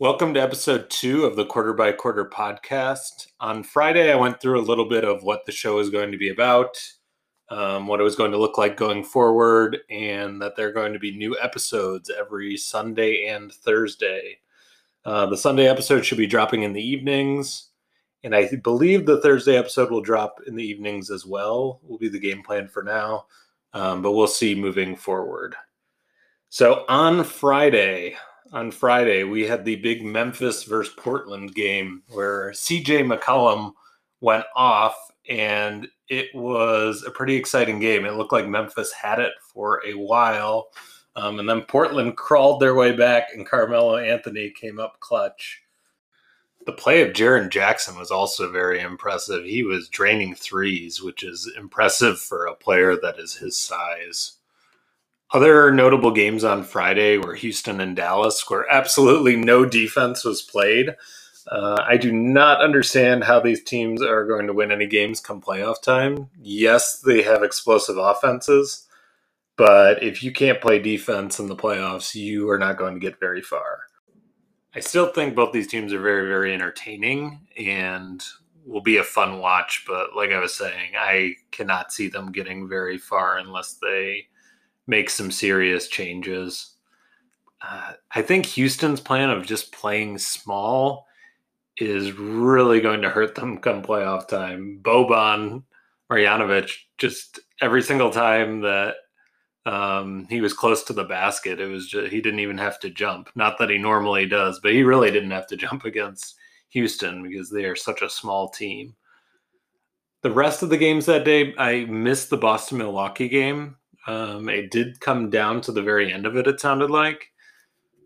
Welcome to episode two of the Quarter by Quarter podcast. On Friday, I went through a little bit of what the show is going to be about, um, what it was going to look like going forward, and that there are going to be new episodes every Sunday and Thursday. Uh, the Sunday episode should be dropping in the evenings, and I believe the Thursday episode will drop in the evenings as well. Will be the game plan for now, um, but we'll see moving forward. So on Friday, on Friday, we had the big Memphis versus Portland game where CJ McCollum went off, and it was a pretty exciting game. It looked like Memphis had it for a while. Um, and then Portland crawled their way back, and Carmelo Anthony came up clutch. The play of Jaren Jackson was also very impressive. He was draining threes, which is impressive for a player that is his size. Other notable games on Friday were Houston and Dallas, where absolutely no defense was played. Uh, I do not understand how these teams are going to win any games come playoff time. Yes, they have explosive offenses, but if you can't play defense in the playoffs, you are not going to get very far. I still think both these teams are very, very entertaining and will be a fun watch. But like I was saying, I cannot see them getting very far unless they make some serious changes. Uh, I think Houston's plan of just playing small is really going to hurt them come playoff time. Boban Marjanovic, just every single time that um, he was close to the basket, it was just, he didn't even have to jump. Not that he normally does, but he really didn't have to jump against Houston because they are such a small team. The rest of the games that day, I missed the Boston Milwaukee game um, it did come down to the very end of it, it sounded like.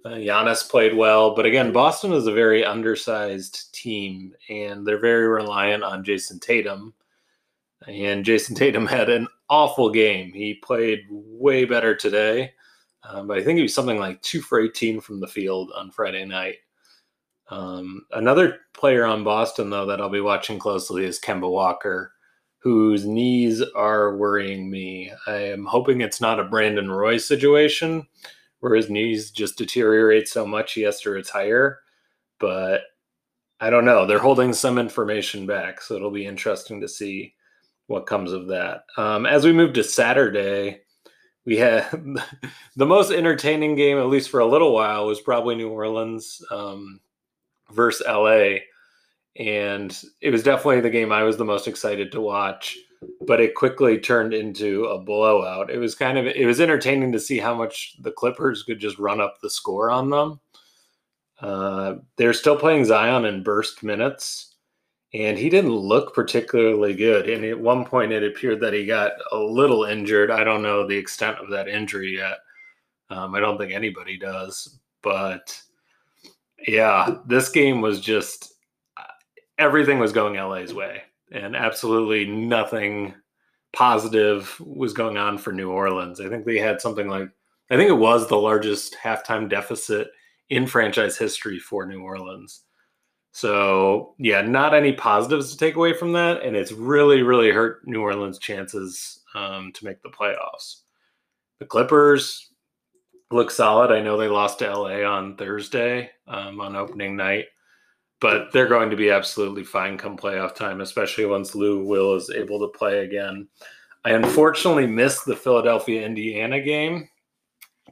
Uh, Giannis played well, but again, Boston is a very undersized team, and they're very reliant on Jayson Tatum. And Jayson Tatum had an awful game. He played way better today, um, but I think he was something like two for 18 from the field on Friday night. Um, another player on Boston, though, that I'll be watching closely is Kemba Walker whose knees are worrying me. I am hoping it's not a Brandon Roy situation where his knees just deteriorate so much he has to retire. But I don't know. They're holding some information back, so it'll be interesting to see what comes of that. Um, as we move to Saturday, we had the most entertaining game, at least for a little while, was probably New Orleans um, versus LA and it was definitely the game I was the most excited to watch. But it quickly turned into a blowout. It was kind of it was entertaining to see how much the Clippers could just run up the score on them. Uh, they're still playing Zion in burst minutes, and he didn't look particularly good. And at one point, it appeared that he got a little injured. I don't know the extent of that injury yet. Um, I don't think anybody does, but yeah, this game was just everything was going LA's way, and absolutely nothing positive was going on for New Orleans. I think they had something like, I think it was the largest halftime deficit in franchise history for New Orleans. So, yeah, not any positives to take away from that. And it's really, really hurt New Orleans' chances um, to make the playoffs. The Clippers look solid. I know they lost to LA on Thursday um, on opening night but they're going to be absolutely fine come playoff time, especially once Lou Will is able to play again. I unfortunately missed the Philadelphia Indiana game.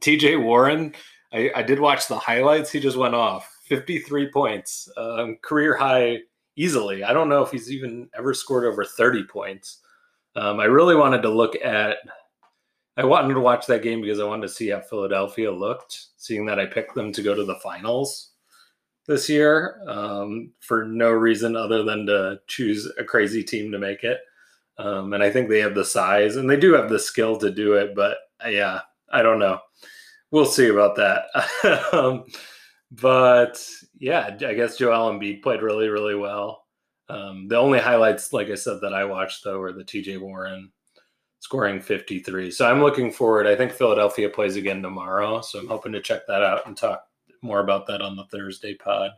TJ Warren, I, I, did watch the highlights. He just went off 53 points, um, career high easily. I don't know if he's even ever scored over 30 points. Um, I really wanted to look at, I wanted to watch that game because I wanted to see how Philadelphia looked, seeing that I picked them to go to the finals this year um, for no reason other than to choose a crazy team to make it. Um, and I think they have the size and they do have the skill to do it. But uh, yeah, I don't know. We'll see about that. um, but yeah, I guess Joel Embiid played really, really well. Um, the only highlights, like I said, that I watched though were the TJ Warren scoring 53. So I'm looking forward. I think Philadelphia plays again tomorrow. So I'm hoping to check that out and talk more about that on the Thursday pod.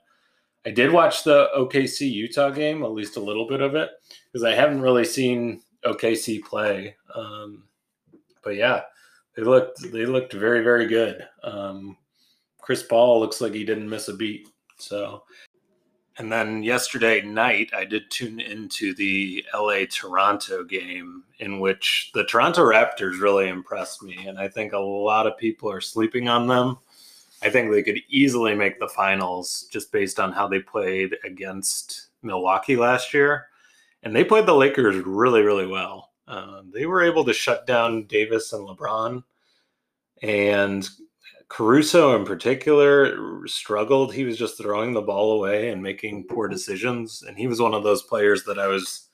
I did watch the OKC Utah game, at least a little bit of it, because I haven't really seen OKC play. Um, but yeah, they looked they looked very very good. Um, Chris Paul looks like he didn't miss a beat So, and then yesterday night, I did tune into the LA Toronto game in which the Toronto Raptors really impressed me. And I think a lot of people are sleeping on them. I think they could easily make the finals just based on how they played against Milwaukee last year. And they played the Lakers really, really well. Uh, they were able to shut down Davis and LeBron. And Caruso, in particular, struggled. He was just throwing the ball away and making poor decisions. And he was one of those players that I was,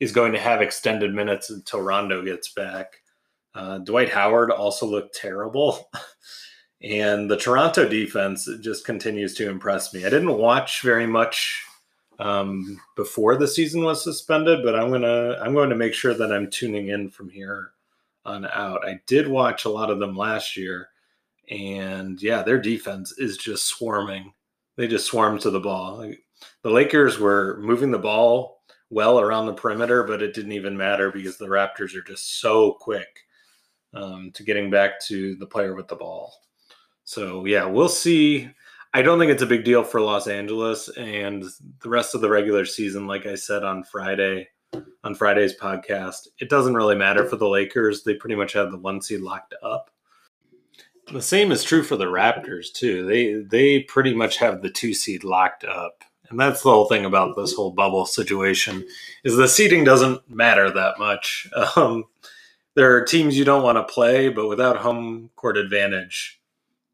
he's going to have extended minutes until Rondo gets back. Uh, Dwight Howard also looked terrible. and the Toronto defense just continues to impress me. I didn't watch very much um, before the season was suspended, but I'm gonna I'm going to make sure that I'm tuning in from here on out. I did watch a lot of them last year, and yeah, their defense is just swarming. They just swarm to the ball. The Lakers were moving the ball well around the perimeter, but it didn't even matter because the Raptors are just so quick um, to getting back to the player with the ball. So yeah, we'll see. I don't think it's a big deal for Los Angeles and the rest of the regular season. Like I said on Friday, on Friday's podcast, it doesn't really matter for the Lakers. They pretty much have the one seed locked up. The same is true for the Raptors too. They they pretty much have the two seed locked up. And that's the whole thing about this whole bubble situation is the seeding doesn't matter that much. Um, there are teams you don't want to play, but without home court advantage,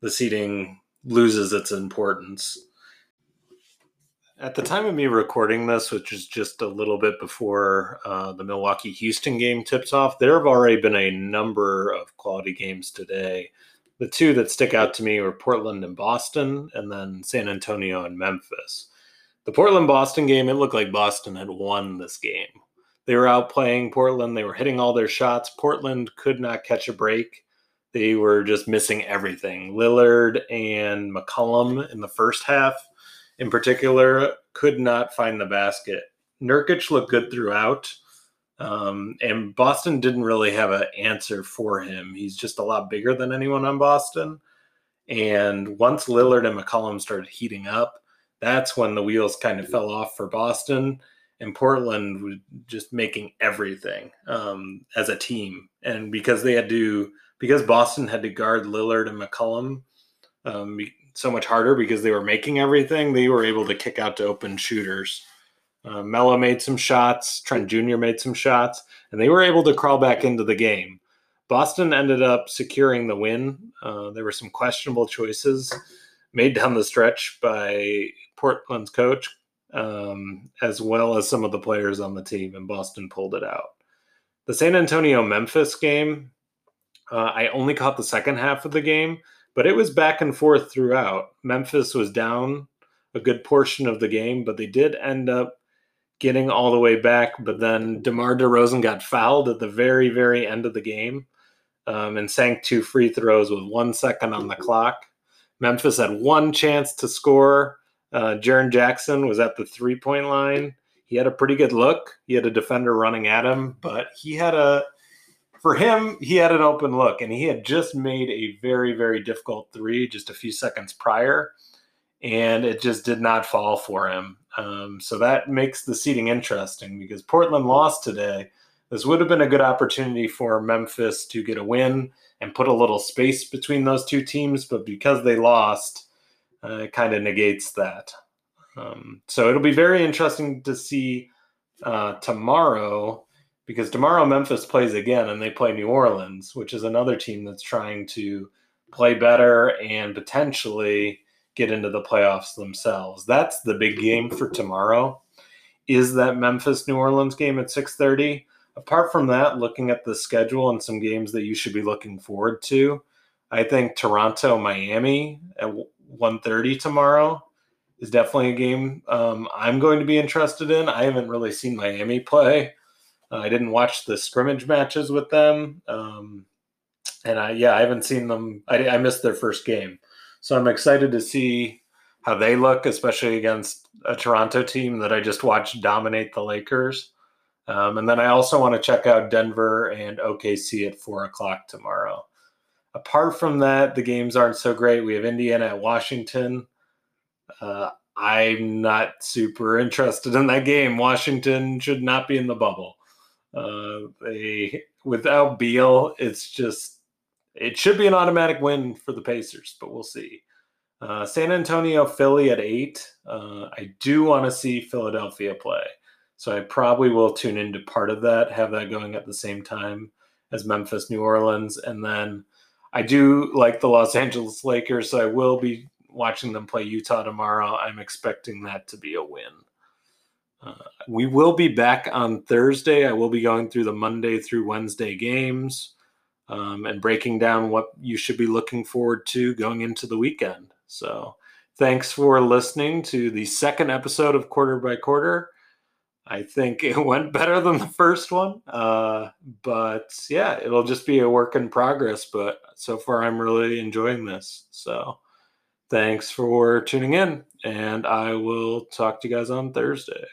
the seeding loses its importance. At the time of me recording this, which is just a little bit before uh, the Milwaukee Houston game tips off, there have already been a number of quality games today. The two that stick out to me were Portland and Boston, and then San Antonio and Memphis. The Portland Boston game, it looked like Boston had won this game. They were outplaying Portland. They were hitting all their shots. Portland could not catch a break. They were just missing everything. Lillard and McCollum in the first half, in particular, could not find the basket. Nurkic looked good throughout. Um, and Boston didn't really have an answer for him. He's just a lot bigger than anyone on Boston. And once Lillard and McCollum started heating up, that's when the wheels kind of fell off for Boston and Portland was just making everything um, as a team. And because they had to, because Boston had to guard Lillard and McCollum um, so much harder because they were making everything, they were able to kick out to open shooters. Uh, Melo made some shots, Trent Jr. made some shots, and they were able to crawl back into the game. Boston ended up securing the win. Uh, there were some questionable choices made down the stretch by Portland's coach, um, as well as some of the players on the team, and Boston pulled it out. The San Antonio Memphis game, uh, I only caught the second half of the game, but it was back and forth throughout. Memphis was down a good portion of the game, but they did end up getting all the way back. But then DeMar DeRozan got fouled at the very, very end of the game um, and sank two free throws with one second on the clock. Memphis had one chance to score. Uh, Jaren Jackson was at the three point line. He had a pretty good look. He had a defender running at him, but he had a, for him, he had an open look and he had just made a very, very difficult three just a few seconds prior. And it just did not fall for him. Um, so that makes the seeding interesting because Portland lost today. This would have been a good opportunity for Memphis to get a win and put a little space between those two teams. But because they lost, uh, it kind of negates that. Um, so it'll be very interesting to see uh, tomorrow because tomorrow Memphis plays again and they play New Orleans, which is another team that's trying to play better and potentially get into the playoffs themselves. That's the big game for tomorrow. Is that Memphis New Orleans game at 6:30? apart from that, looking at the schedule and some games that you should be looking forward to, I think Toronto Miami at 1:30 tomorrow is definitely a game um, I'm going to be interested in. I haven't really seen Miami play. Uh, I didn't watch the scrimmage matches with them, um, and I yeah I haven't seen them. I, I missed their first game, so I'm excited to see how they look, especially against a Toronto team that I just watched dominate the Lakers. Um, and then I also want to check out Denver and OKC at four o'clock tomorrow. Apart from that, the games aren't so great. We have Indiana at Washington. Uh, I'm not super interested in that game. Washington should not be in the bubble. Uh, they without Beal, it's just it should be an automatic win for the Pacers, but we'll see. Uh, San Antonio, Philly at eight. Uh, I do want to see Philadelphia play, so I probably will tune into part of that, have that going at the same time as Memphis, New Orleans, and then I do like the Los Angeles Lakers, so I will be watching them play Utah tomorrow. I'm expecting that to be a win. We will be back on Thursday. I will be going through the Monday through Wednesday games um, and breaking down what you should be looking forward to going into the weekend. So, thanks for listening to the second episode of Quarter by Quarter. I think it went better than the first one. Uh, but yeah, it'll just be a work in progress. But so far, I'm really enjoying this. So thanks for tuning in, and I will talk to you guys on Thursday.